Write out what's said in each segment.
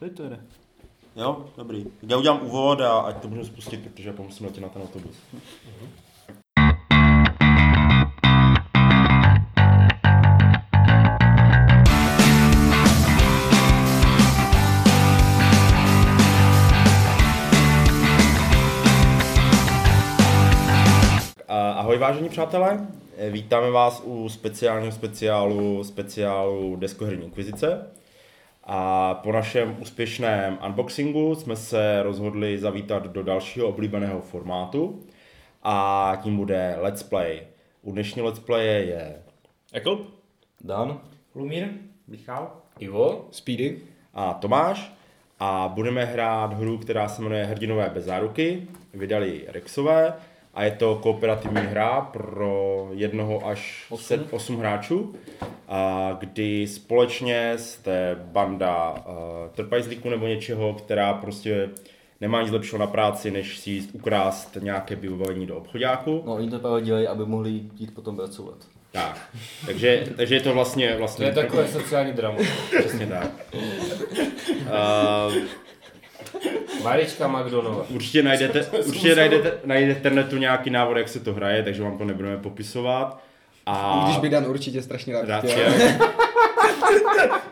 Jde. Jo, dobrý. Já udělám úvod a ať to můžeme spustit, protože já musím letět na ten autobus. Ahoj vážení přátelé, vítáme vás u speciálního speciálu, speciálu Deskoherní inkvizice. A po našem úspěšném unboxingu jsme se rozhodli zavítat do dalšího oblíbeného formátu a tím bude Let's Play. U dnešního Let's Playe je Eklb? Dan, Lumír, Michal, Ivo, Speedy. a Tomáš a budeme hrát hru, která se jmenuje Hrdinové bez záruky. Vydali Rexové a je to kooperativní hra pro jednoho až 8, 8 hráčů, a kdy společně jste banda uh, trpajzlíků nebo něčeho, která prostě nemá nic lepšího na práci, než si jít ukrást nějaké vybavení do obchodáku. No, oni to právě dělají, aby mohli jít potom pracovat. Tak. Takže, takže je to vlastně... to vlastně je takové sociální drama. Přesně tak. Uh, Marička McDonova. Určitě najdete, určitě najdete na internetu nějaký návod, jak se to hraje, takže vám to nebudeme popisovat. A I když by Dan určitě strašně rád rád chtěl.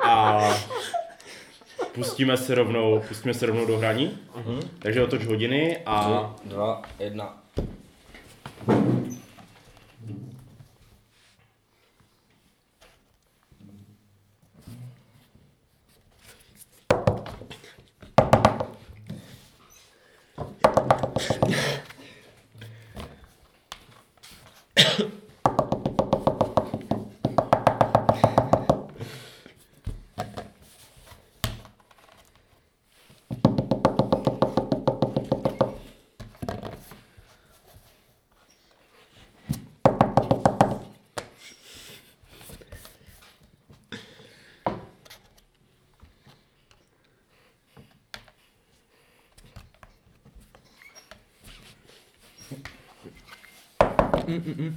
A pustíme se rovnou, pustíme se rovnou do hraní. Takže otoč hodiny a Tři, dva, jedna. Mm-mm-mm.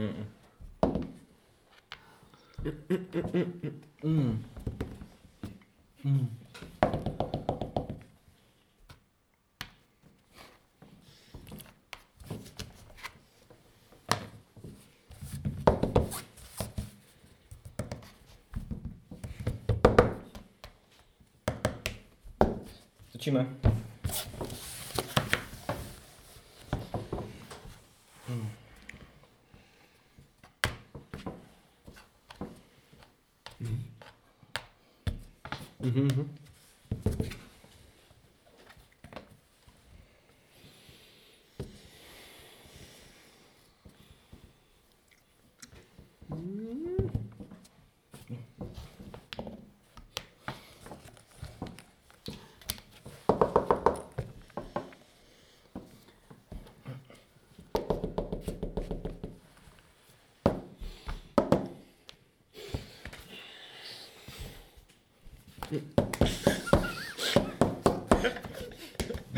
Mm. Mm. Mm. Mm-hmm. mm-hmm.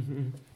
Mm-hmm.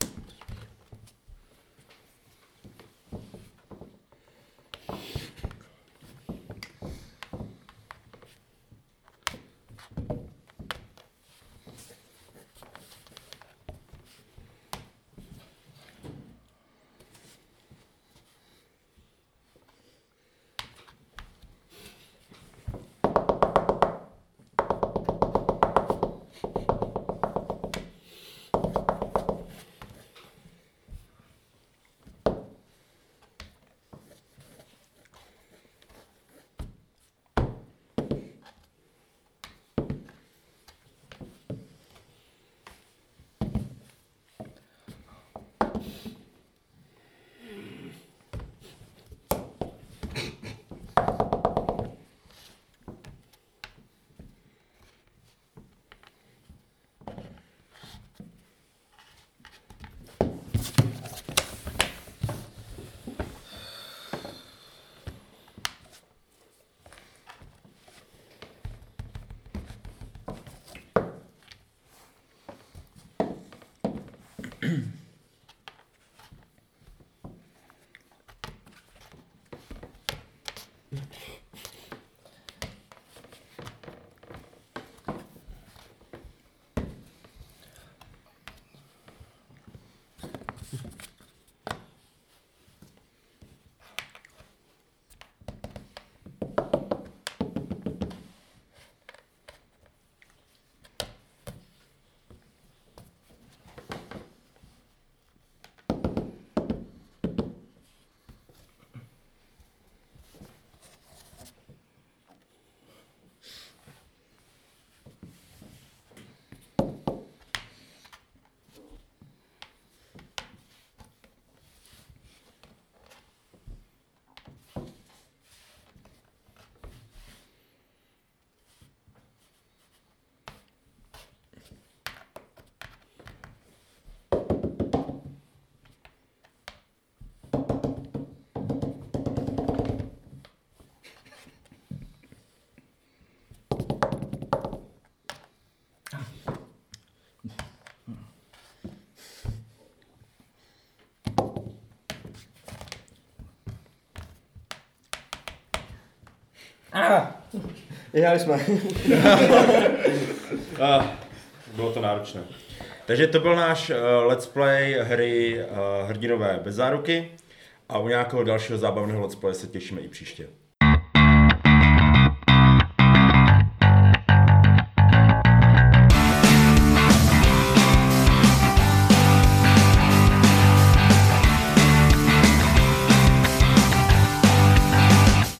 Točíme. Vyhráli jsme. Uh, bylo to náročné. Takže to byl náš uh, let's play hry uh, Hrdinové bez záruky a u nějakého dalšího zábavného let's play se těšíme i příště.